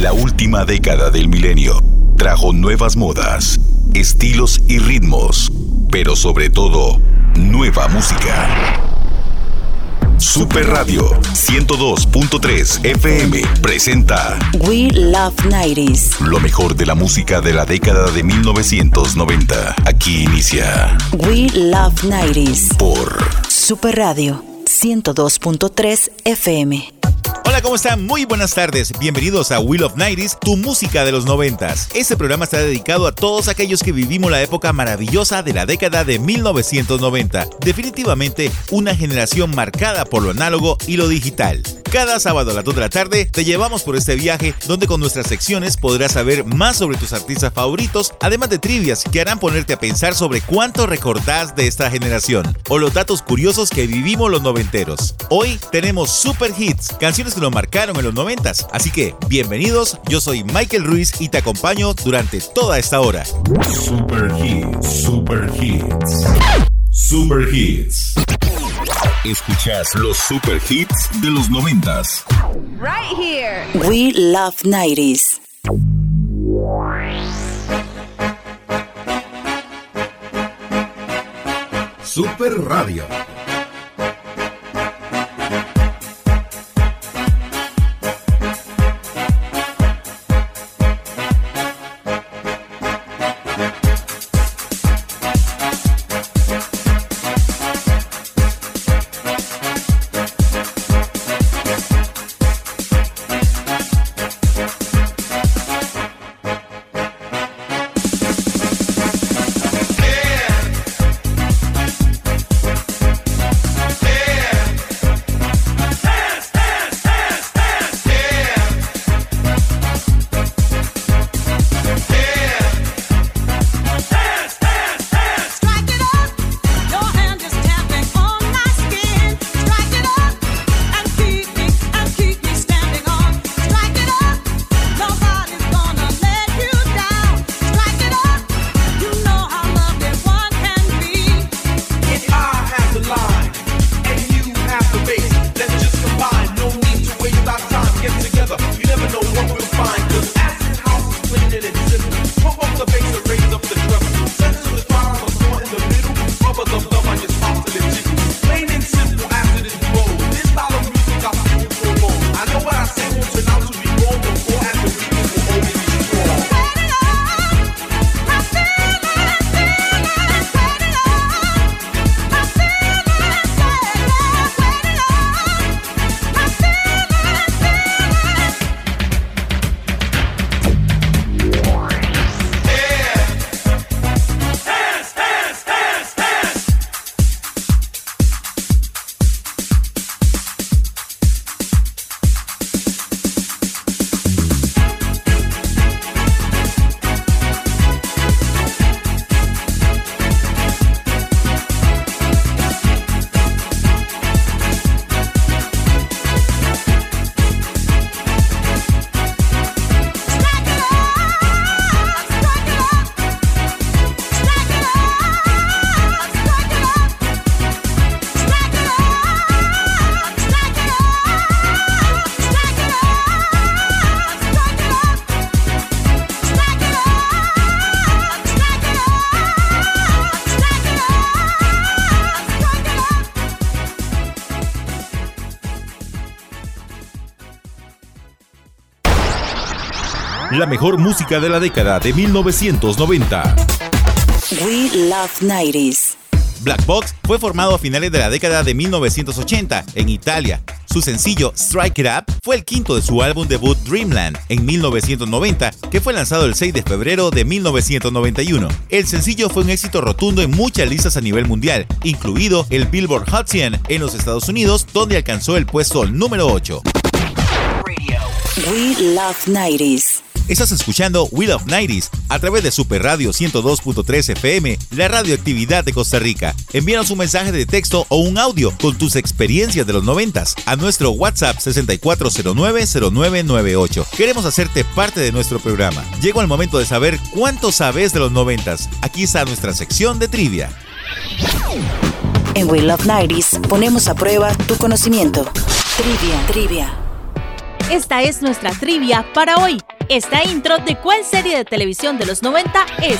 La última década del milenio trajo nuevas modas, estilos y ritmos, pero sobre todo, nueva música. Super Radio 102.3 FM presenta We Love 90s. Lo mejor de la música de la década de 1990. Aquí inicia We Love 90s por Super Radio 102.3 FM. Hola, ¿cómo están? Muy buenas tardes. Bienvenidos a Wheel of Nighties, tu música de los noventas. Este programa está dedicado a todos aquellos que vivimos la época maravillosa de la década de 1990. Definitivamente una generación marcada por lo análogo y lo digital. Cada sábado a las 2 de la tarde te llevamos por este viaje donde con nuestras secciones podrás saber más sobre tus artistas favoritos, además de trivias que harán ponerte a pensar sobre cuánto recordás de esta generación o los datos curiosos que vivimos los noventeros. Hoy tenemos super hits, canciones que nos marcaron en los 90. Así que, bienvenidos, yo soy Michael Ruiz y te acompaño durante toda esta hora. Super Hits, Super Hits, Super Hits. Escuchas los Super Hits de los 90. Right here. We love 90s. Super Radio La mejor música de la década de 1990. We Love 90s. Black Box fue formado a finales de la década de 1980 en Italia. Su sencillo Strike It Up fue el quinto de su álbum debut Dreamland en 1990, que fue lanzado el 6 de febrero de 1991. El sencillo fue un éxito rotundo en muchas listas a nivel mundial, incluido el Billboard Hot 100 en los Estados Unidos, donde alcanzó el puesto número 8. We Love 90s. Estás escuchando Wheel of 90s a través de Super Radio 102.3 FM, la radioactividad de Costa Rica. Envíanos un mensaje de texto o un audio con tus experiencias de los 90s a nuestro WhatsApp 64090998. Queremos hacerte parte de nuestro programa. Llegó el momento de saber cuánto sabes de los 90s. Aquí está nuestra sección de trivia. En We Love 90s ponemos a prueba tu conocimiento. Trivia, trivia. Esta es nuestra trivia para hoy. Esta intro de cuál serie de televisión de los 90 es.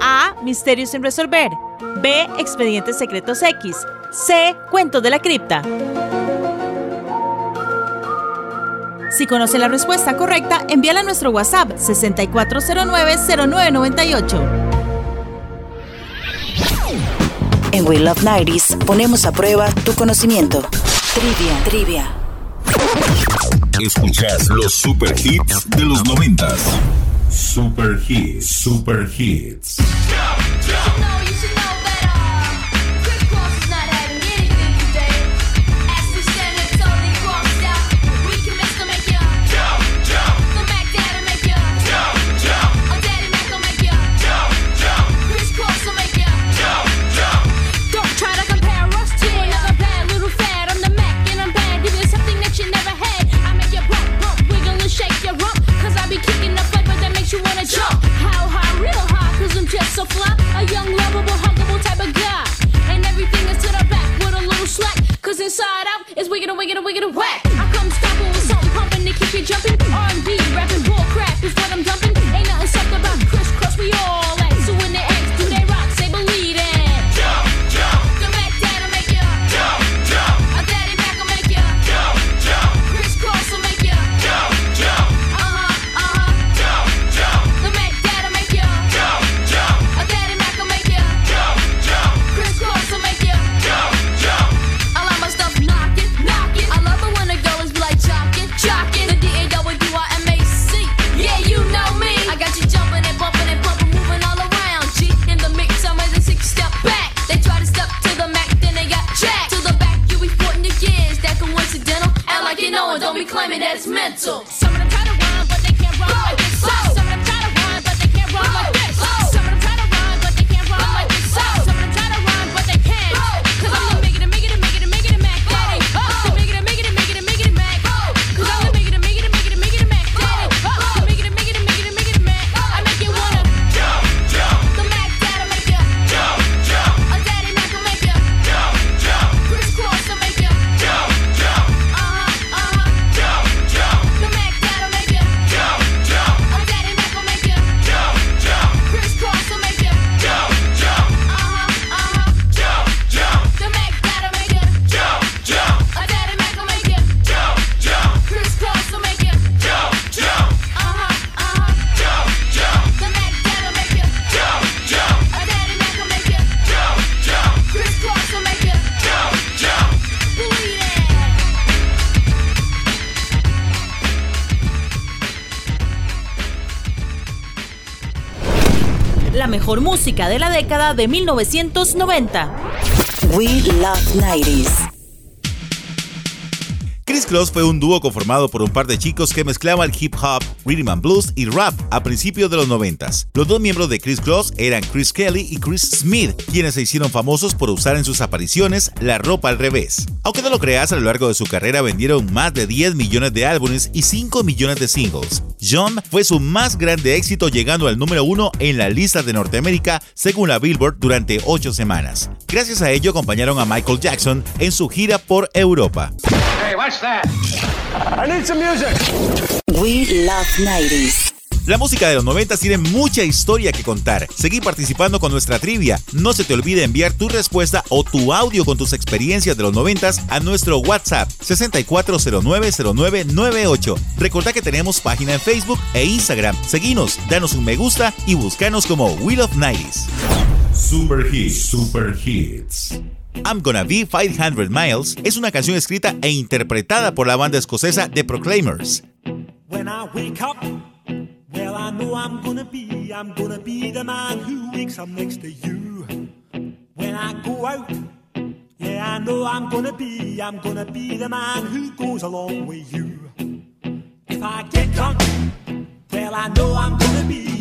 A. Misterios sin resolver. B. Expedientes Secretos X. C. Cuentos de la cripta. Si conoce la respuesta correcta, envíala a nuestro WhatsApp 6409-0998. En We Love 90s ponemos a prueba tu conocimiento. Trivia, trivia. Escuchas los super hits de los noventas. Super hits, super hits. To keep La mejor música de la década de 1990. We Love 90s. Cross fue un dúo conformado por un par de chicos que mezclaban hip hop, rhythm and blues y rap a principios de los 90. Los dos miembros de Chris Cross eran Chris Kelly y Chris Smith, quienes se hicieron famosos por usar en sus apariciones la ropa al revés. Aunque no lo creas, a lo largo de su carrera vendieron más de 10 millones de álbumes y 5 millones de singles. John fue su más grande éxito llegando al número uno en la lista de Norteamérica según la Billboard durante 8 semanas. Gracias a ello acompañaron a Michael Jackson en su gira por Europa. We Love 90s. La música de los 90 tiene mucha historia que contar. Seguí participando con nuestra trivia. No se te olvide enviar tu respuesta o tu audio con tus experiencias de los 90 a nuestro WhatsApp 64090998. Recordá que tenemos página en Facebook e Instagram. Seguinos, danos un me gusta y búscanos como Wheel of 90s. Super hits, super hits. I'm Gonna Be 500 Miles es una canción escrita e interpretada por la banda escocesa The Proclaimers. When I wake up, well, I know I'm gonna be, I'm gonna be the man who wakes up next to you. When I go out, yeah, I know I'm gonna be, I'm gonna be the man who goes along with you. If I get drunk, well, I know I'm gonna be,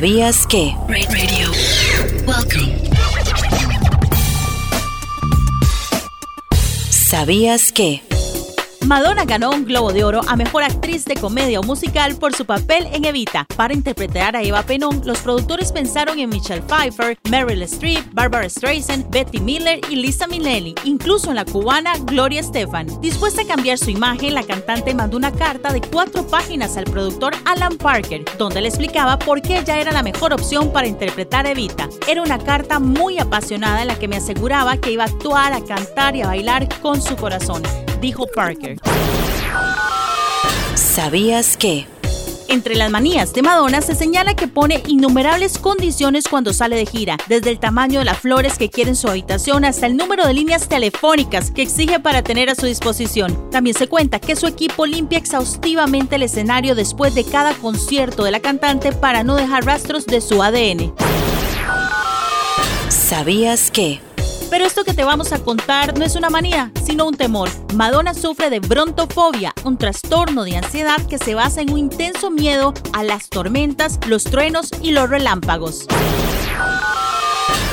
¿Sabías que? Radio. Welcome. ¿Sabías que? Madonna ganó un Globo de Oro a Mejor Actriz de Comedia o Musical por su papel en Evita. Para interpretar a Eva Penón, los productores pensaron en Michelle Pfeiffer, Meryl Streep, Barbara Streisand, Betty Miller y Lisa Minnelli, incluso en la cubana Gloria Estefan. Dispuesta a cambiar su imagen, la cantante mandó una carta de cuatro páginas al productor Alan Parker, donde le explicaba por qué ella era la mejor opción para interpretar a Evita. Era una carta muy apasionada en la que me aseguraba que iba a actuar, a cantar y a bailar con su corazón, dijo Parker. ¿Sabías que? Entre las manías de Madonna se señala que pone innumerables condiciones cuando sale de gira, desde el tamaño de las flores que quiere en su habitación hasta el número de líneas telefónicas que exige para tener a su disposición. También se cuenta que su equipo limpia exhaustivamente el escenario después de cada concierto de la cantante para no dejar rastros de su ADN. ¿Sabías que? Pero esto que te vamos a contar no es una manía, sino un temor. Madonna sufre de brontofobia, un trastorno de ansiedad que se basa en un intenso miedo a las tormentas, los truenos y los relámpagos.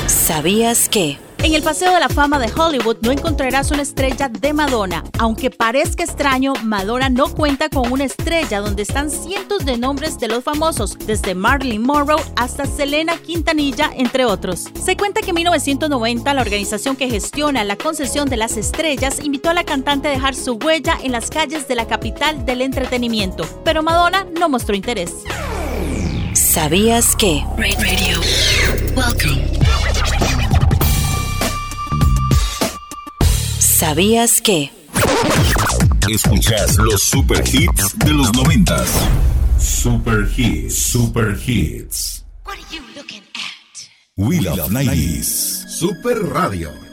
¿Sabías que? En el Paseo de la Fama de Hollywood no encontrarás una estrella de Madonna. Aunque parezca extraño, Madonna no cuenta con una estrella donde están cientos de nombres de los famosos, desde Marilyn Monroe hasta Selena Quintanilla, entre otros. Se cuenta que en 1990 la organización que gestiona la concesión de las estrellas invitó a la cantante a dejar su huella en las calles de la capital del entretenimiento, pero Madonna no mostró interés. ¿Sabías que? Radio. Welcome. ¿Sabías que? Escuchas los super hits de los noventas. Super hits, super hits. What are you looking at? We love 90s. Super Radio.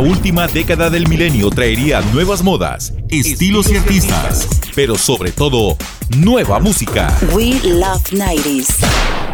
La última década del milenio traería nuevas modas, estilos y artistas, pero sobre todo, nueva música. We Love 90s.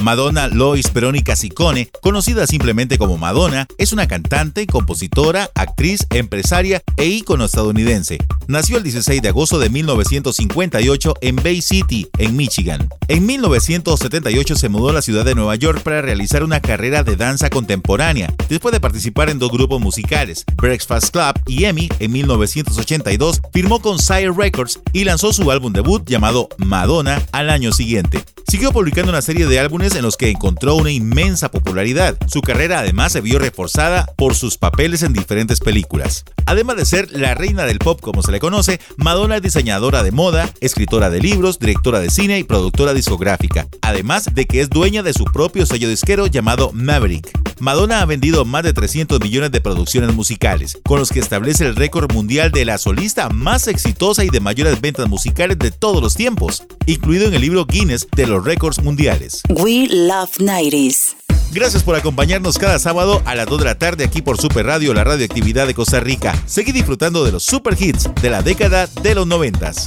Madonna Lois Verónica Ciccone, conocida simplemente como Madonna, es una cantante, compositora, actriz, empresaria e ícono estadounidense. Nació el 16 de agosto de 1958 en Bay City, en Michigan. En 1978 se mudó a la ciudad de Nueva York para realizar una carrera de danza contemporánea, después de participar en dos grupos musicales, Breakfast Club y Emmy. En 1982 firmó con Sire Records y lanzó su álbum debut llamado Madonna al año siguiente. Siguió publicando una serie de álbumes en los que encontró una inmensa popularidad. Su carrera además se vio reforzada por sus papeles en diferentes películas. Además de ser la reina del pop como se le conoce, Madonna es diseñadora de moda, escritora de libros, directora de cine y productora discográfica, además de que es dueña de su propio sello disquero llamado Maverick. Madonna ha vendido más de 300 millones de producciones musicales, con los que establece el récord mundial de la solista más exitosa y de mayores ventas musicales de todos los tiempos, incluido en el libro Guinness de los récords mundiales. Love 90s. Gracias por acompañarnos cada sábado a las 2 de la tarde aquí por Super Radio, la radioactividad de Costa Rica. Seguí disfrutando de los super hits de la década de los noventas.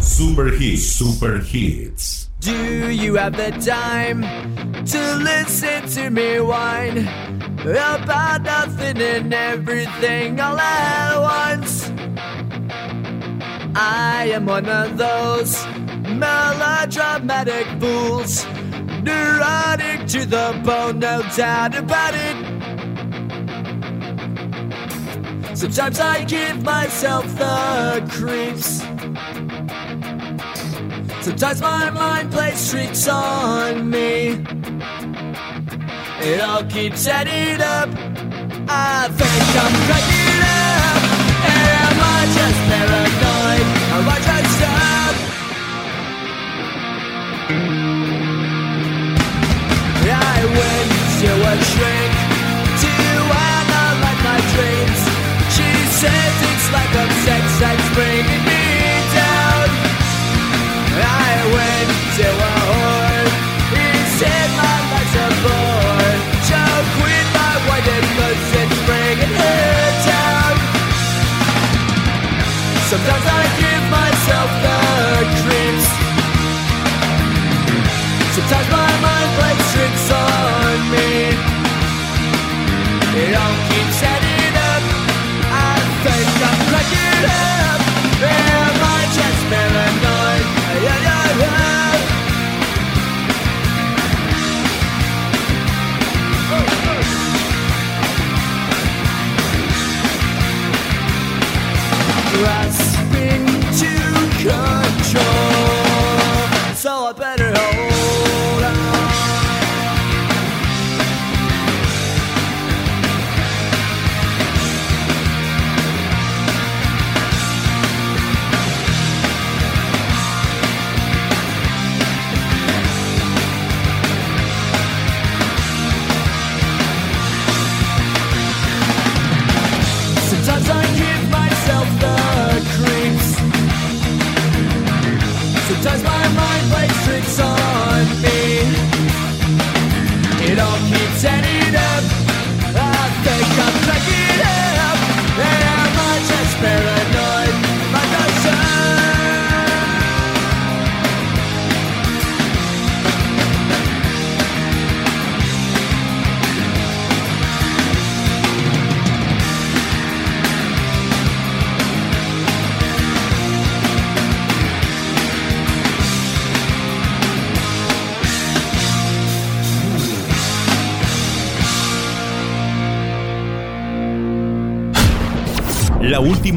Super Hits, Super Hits. Do you have the time to listen to me whine about nothing and everything all at once? I am one of those melodramatic fools, neurotic to the bone, no doubt about it. Sometimes I give myself the creeps. Sometimes my mind plays tricks on me. It all keeps adding up. I think I'm cracking up. And am I just paranoid? To a shrink to my dreams. She says it's like that's bringing me down. I went to a whore. He said my life's a bore. So quit my it's bringing down. Sometimes I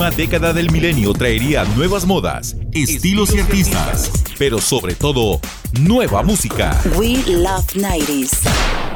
Década del milenio traería nuevas modas, estilos y artistas, pero sobre todo, nueva música. We Love 90s.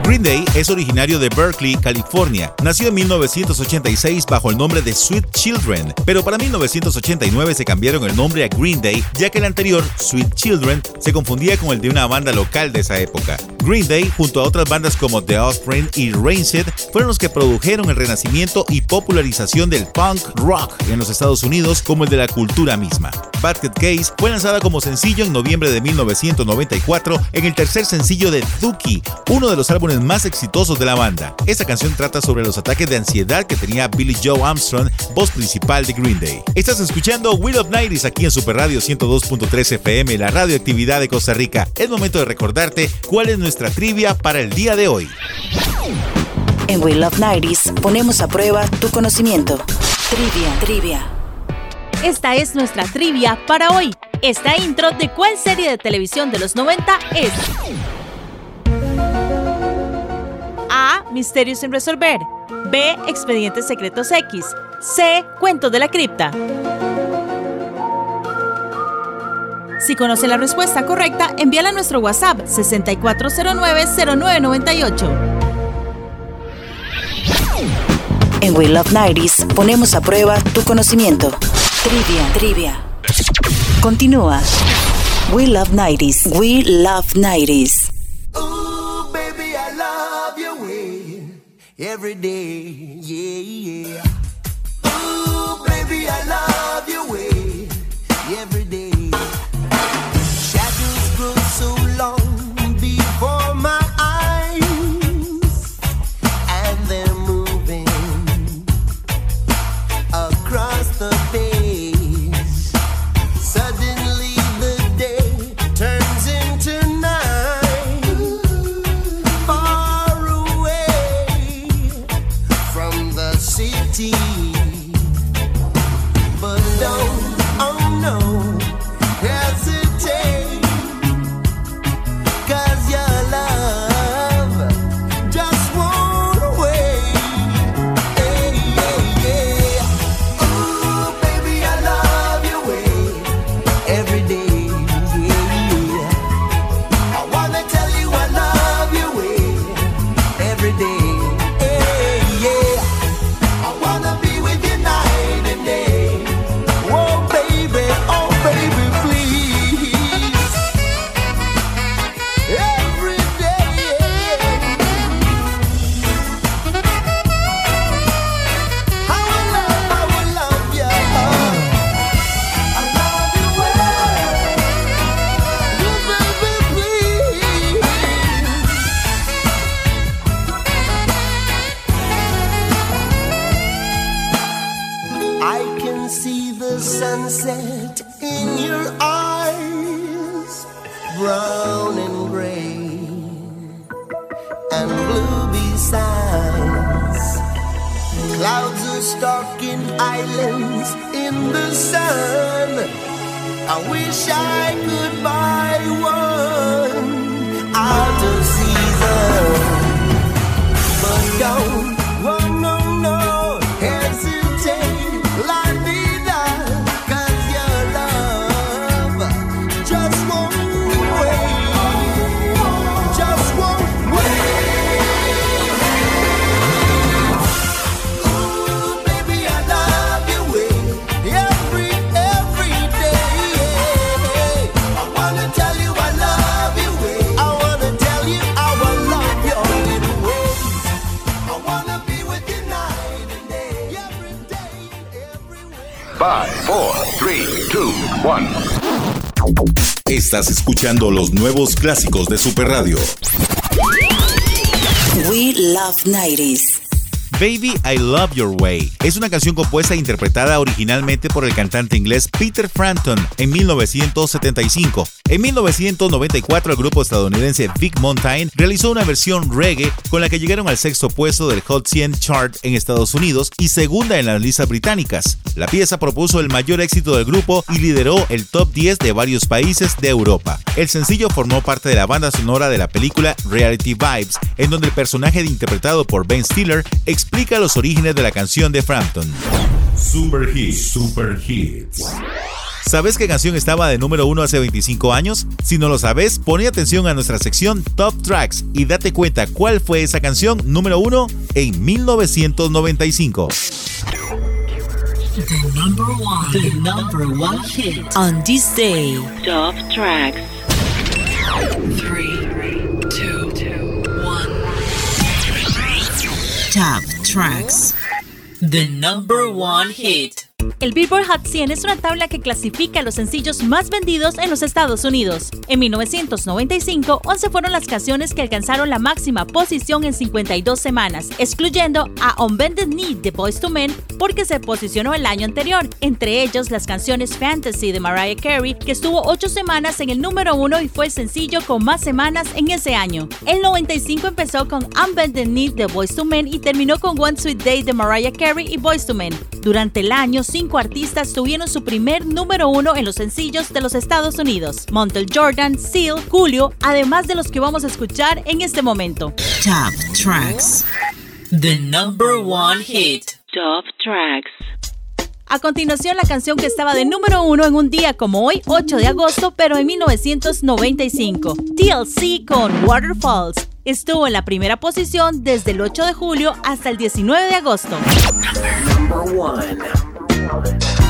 Green Day es originario de Berkeley, California. Nació en 1986 bajo el nombre de Sweet Children, pero para 1989 se cambiaron el nombre a Green Day, ya que el anterior, Sweet Children, se confundía con el de una banda local de esa época. Green Day, junto a otras bandas como The Offspring y Rancid, fueron los que produjeron el renacimiento y popularización del punk rock en los Estados Unidos como el de la cultura misma. Basket Case fue lanzada como sencillo en noviembre de 1994 en el tercer sencillo de Dookie, uno de los álbumes más exitosos de la banda. Esta canción trata sobre los ataques de ansiedad que tenía Billy Joe Armstrong, voz principal de Green Day. Estás escuchando Will of Nighties aquí en Super Radio 102.3 FM, la radioactividad de Costa Rica. Es momento de recordarte cuál es nuestra trivia para el día de hoy. En We Love 90s ponemos a prueba tu conocimiento. Trivia, trivia. Esta es nuestra trivia para hoy. Esta intro de cuál serie de televisión de los 90 es. A. Misterios sin resolver. B. Expedientes Secretos X. C. Cuentos de la cripta. Si conoce la respuesta correcta, envíala a nuestro WhatsApp 6409-0998. En We Love 90s ponemos a prueba tu conocimiento. Trivia, trivia. Continúa. We Love 90s. We Love 90s. Ooh, baby, I love your way every day. Yeah, yeah. Ooh, baby, I love your way Clouds are stalking islands in the sun. I wish I could buy one out of season. But don't, 5, 4, 3, 2, 1. Estás escuchando los nuevos clásicos de Super Radio. We love 90s. Baby, I Love Your Way es una canción compuesta e interpretada originalmente por el cantante inglés Peter Frampton en 1975 en 1994, el grupo estadounidense Big Mountain realizó una versión reggae con la que llegaron al sexto puesto del Hot 100 chart en Estados Unidos y segunda en las listas británicas. La pieza propuso el mayor éxito del grupo y lideró el top 10 de varios países de Europa. El sencillo formó parte de la banda sonora de la película Reality Vibes, en donde el personaje interpretado por Ben Stiller explica los orígenes de la canción de Frampton. Super Hits, Super Hits. ¿Sabes qué canción estaba de número uno hace 25 años? Si no lo sabes, pone atención a nuestra sección Top Tracks y date cuenta cuál fue esa canción número uno en 1995. The number one hit on this day. Top tracks. Three, two, one. Top tracks. The number one hit. El Billboard Hot 100 es una tabla que clasifica los sencillos más vendidos en los Estados Unidos. En 1995, 11 fueron las canciones que alcanzaron la máxima posición en 52 semanas, excluyendo a On Bended Knee de Boys to Men porque se posicionó el año anterior, entre ellos las canciones Fantasy de Mariah Carey, que estuvo 8 semanas en el número 1 y fue el sencillo con más semanas en ese año. El 95 empezó con On Bended Knee de Boys to Men y terminó con One Sweet Day de Mariah Carey y Boys to Men. Durante el año, cinco artistas tuvieron su primer número uno en los sencillos de los Estados Unidos: Montel Jordan, Seal, Julio, además de los que vamos a escuchar en este momento. Top Tracks. The number one hit. Top Tracks. A continuación, la canción que estaba de número uno en un día como hoy, 8 de agosto, pero en 1995. TLC con Waterfalls. Estuvo en la primera posición desde el 8 de julio hasta el 19 de agosto. Love.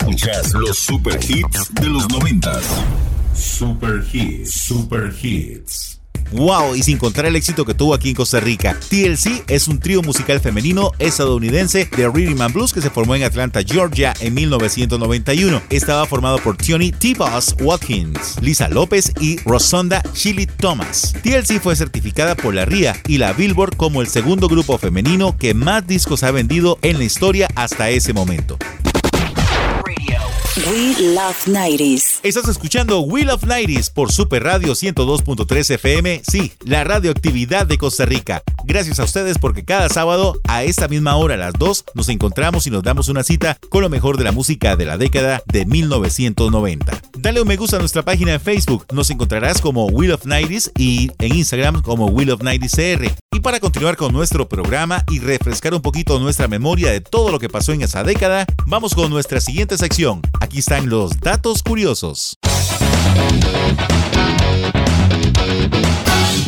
Escuchas los super hits de los noventas. Super hits, super hits. Wow, y sin contar el éxito que tuvo aquí en Costa Rica. TLC es un trío musical femenino estadounidense de Rhythm and Blues que se formó en Atlanta, Georgia en 1991. Estaba formado por Tioni T-Boss Watkins, Lisa López y Rosonda Chili Thomas. TLC fue certificada por la RIA y la Billboard como el segundo grupo femenino que más discos ha vendido en la historia hasta ese momento. We Love 90s. Estás escuchando Wheel of Nighties por Super Radio 102.3 FM, sí, la radioactividad de Costa Rica. Gracias a ustedes porque cada sábado a esta misma hora, a las 2, nos encontramos y nos damos una cita con lo mejor de la música de la década de 1990. Dale un me gusta a nuestra página de Facebook, nos encontrarás como Wheel of Nighties y en Instagram como Wheel of Nighties CR. Y para continuar con nuestro programa y refrescar un poquito nuestra memoria de todo lo que pasó en esa década, vamos con nuestra siguiente sección. Aquí están los datos curiosos.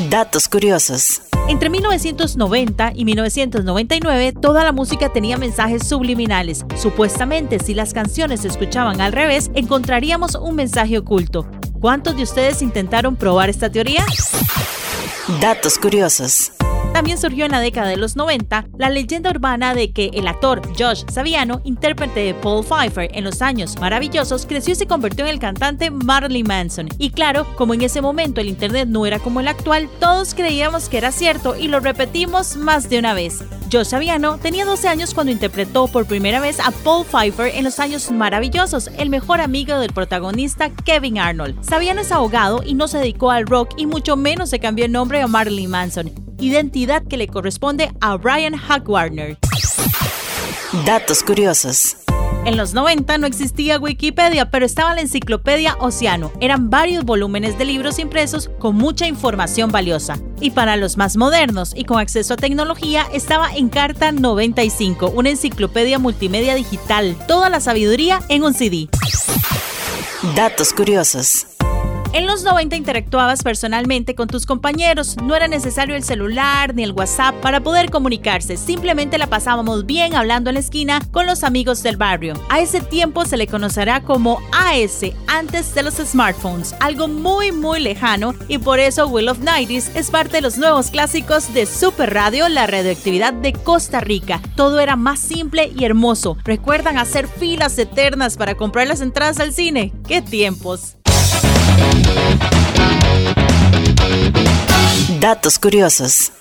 Datos curiosos. Entre 1990 y 1999, toda la música tenía mensajes subliminales. Supuestamente, si las canciones se escuchaban al revés, encontraríamos un mensaje oculto. ¿Cuántos de ustedes intentaron probar esta teoría? Datos curiosos. También surgió en la década de los 90 la leyenda urbana de que el actor Josh Saviano, intérprete de Paul Pfeiffer en los años maravillosos, creció y se convirtió en el cantante Marilyn Manson. Y claro, como en ese momento el internet no era como el actual, todos creíamos que era cierto y lo repetimos más de una vez. Josh Saviano tenía 12 años cuando interpretó por primera vez a Paul Pfeiffer en Los Años Maravillosos, el mejor amigo del protagonista Kevin Arnold. Saviano es abogado y no se dedicó al rock y mucho menos se cambió el nombre a Marilyn Manson, identidad que le corresponde a Brian Hagwarner. Datos curiosos. En los 90 no existía Wikipedia, pero estaba la enciclopedia Océano. Eran varios volúmenes de libros impresos con mucha información valiosa. Y para los más modernos y con acceso a tecnología estaba Encarta 95, una enciclopedia multimedia digital, toda la sabiduría en un CD. Datos curiosos. En los 90 interactuabas personalmente con tus compañeros, no era necesario el celular ni el WhatsApp para poder comunicarse, simplemente la pasábamos bien hablando en la esquina con los amigos del barrio. A ese tiempo se le conocerá como AS, antes de los smartphones, algo muy muy lejano y por eso Will of Nighties es parte de los nuevos clásicos de Super Radio, la radioactividad de Costa Rica. Todo era más simple y hermoso. ¿Recuerdan hacer filas eternas para comprar las entradas al cine? ¡Qué tiempos! Datos curiosos.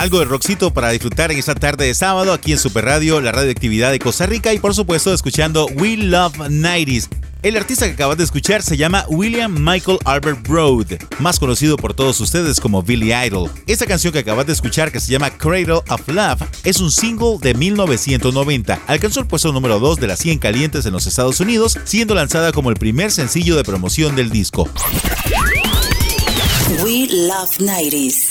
Algo de rockcito para disfrutar en esta tarde de sábado aquí en Super Radio, la radioactividad de Costa Rica y por supuesto escuchando We Love 90s. El artista que acabas de escuchar se llama William Michael Albert Broad, más conocido por todos ustedes como Billy Idol. Esta canción que acabas de escuchar, que se llama Cradle of Love, es un single de 1990. Alcanzó el puesto número 2 de las 100 calientes en los Estados Unidos, siendo lanzada como el primer sencillo de promoción del disco. We Love 90s.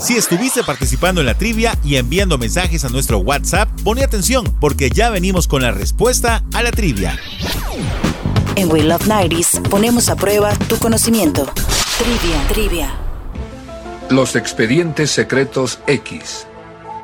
Si estuviste participando en la trivia y enviando mensajes a nuestro WhatsApp, pone atención porque ya venimos con la respuesta a la trivia. En We Love 90s ponemos a prueba tu conocimiento. Trivia, trivia. Los expedientes secretos X.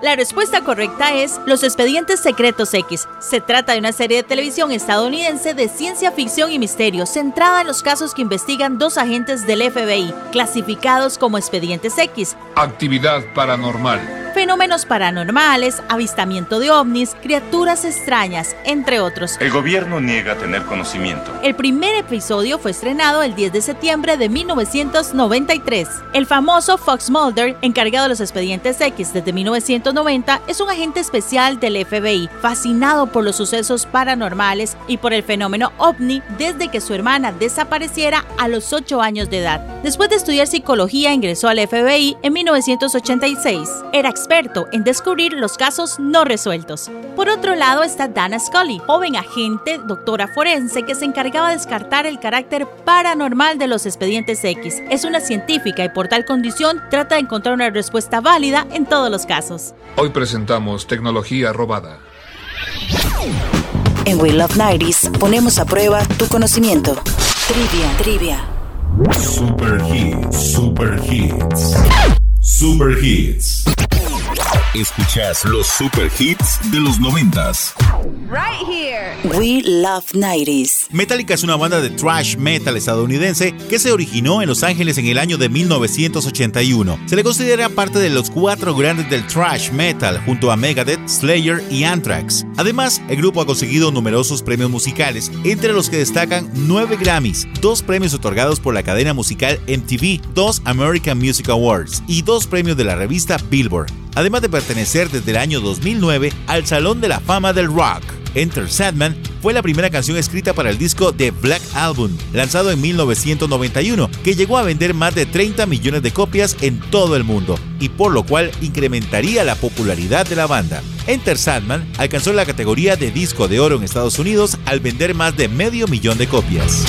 La respuesta correcta es Los Expedientes Secretos X. Se trata de una serie de televisión estadounidense de ciencia ficción y misterio centrada en los casos que investigan dos agentes del FBI, clasificados como Expedientes X. Actividad paranormal. Fenómenos paranormales, avistamiento de ovnis, criaturas extrañas, entre otros. El gobierno niega tener conocimiento. El primer episodio fue estrenado el 10 de septiembre de 1993. El famoso Fox Mulder, encargado de los expedientes X desde 1990, es un agente especial del FBI, fascinado por los sucesos paranormales y por el fenómeno ovni desde que su hermana desapareciera a los 8 años de edad. Después de estudiar psicología, ingresó al FBI en 1986. Era experto en descubrir los casos no resueltos. Por otro lado está Dana Scully, joven agente, doctora forense que se encargaba de descartar el carácter paranormal de los expedientes X. Es una científica y por tal condición trata de encontrar una respuesta válida en todos los casos. Hoy presentamos Tecnología Robada. En We Love 90s ponemos a prueba tu conocimiento. Trivia, trivia. Super Hits, Super Hits. Super Hits. Escuchas los super hits de los noventas. Right here. We Love 90s. Metallica es una banda de thrash metal estadounidense que se originó en Los Ángeles en el año de 1981. Se le considera parte de los cuatro grandes del thrash metal junto a Megadeth, Slayer y Anthrax. Además, el grupo ha conseguido numerosos premios musicales, entre los que destacan nueve Grammys, dos premios otorgados por la cadena musical MTV, dos American Music Awards y dos premios de la revista Billboard además de pertenecer desde el año 2009 al Salón de la Fama del Rock. Enter Sadman fue la primera canción escrita para el disco The Black Album, lanzado en 1991, que llegó a vender más de 30 millones de copias en todo el mundo, y por lo cual incrementaría la popularidad de la banda. Enter Sadman alcanzó la categoría de disco de oro en Estados Unidos al vender más de medio millón de copias.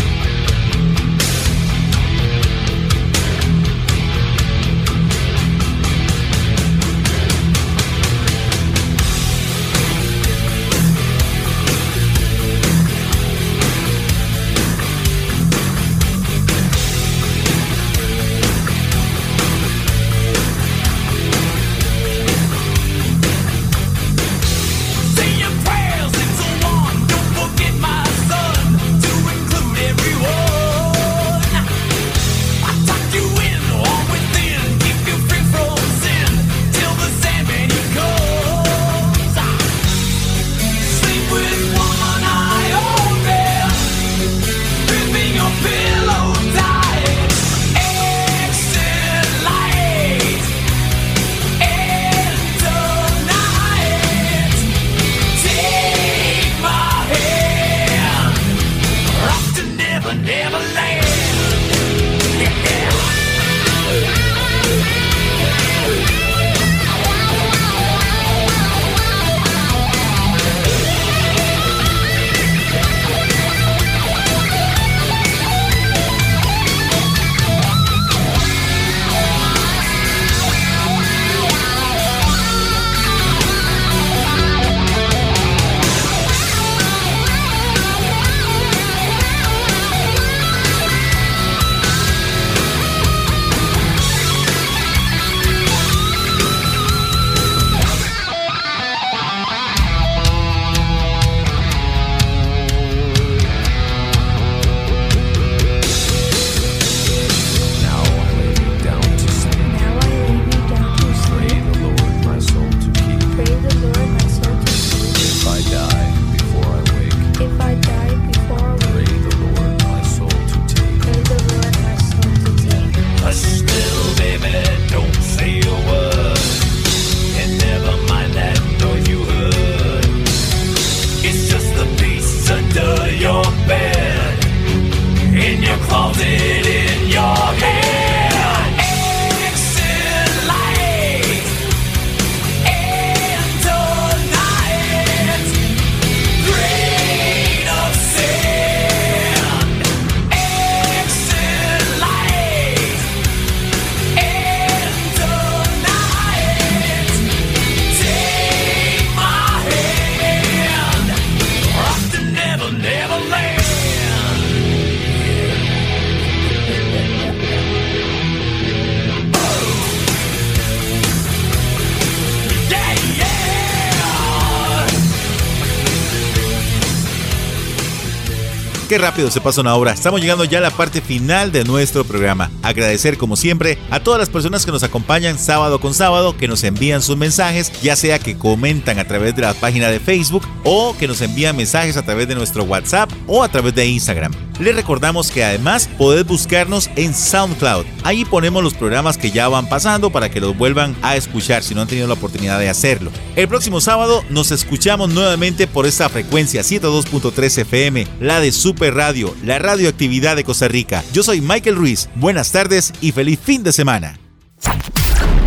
Qué rápido se pasa una hora. Estamos llegando ya a la parte final de nuestro programa. Agradecer como siempre a todas las personas que nos acompañan sábado con sábado, que nos envían sus mensajes, ya sea que comentan a través de la página de Facebook o que nos envían mensajes a través de nuestro WhatsApp o a través de Instagram. Les recordamos que además podés buscarnos en SoundCloud. Ahí ponemos los programas que ya van pasando para que los vuelvan a escuchar si no han tenido la oportunidad de hacerlo. El próximo sábado nos escuchamos nuevamente por esta frecuencia 102.3 FM, la de Super Radio, la radioactividad de Costa Rica. Yo soy Michael Ruiz. Buenas tardes y feliz fin de semana.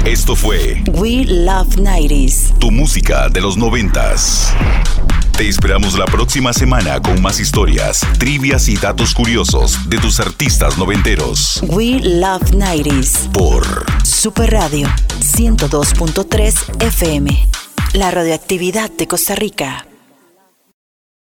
Esto fue We Love 90s. Tu música de los noventas. Te esperamos la próxima semana con más historias, trivias y datos curiosos de tus artistas noventeros. We Love 90s. Por Super Radio 102.3 FM. La radioactividad de Costa Rica.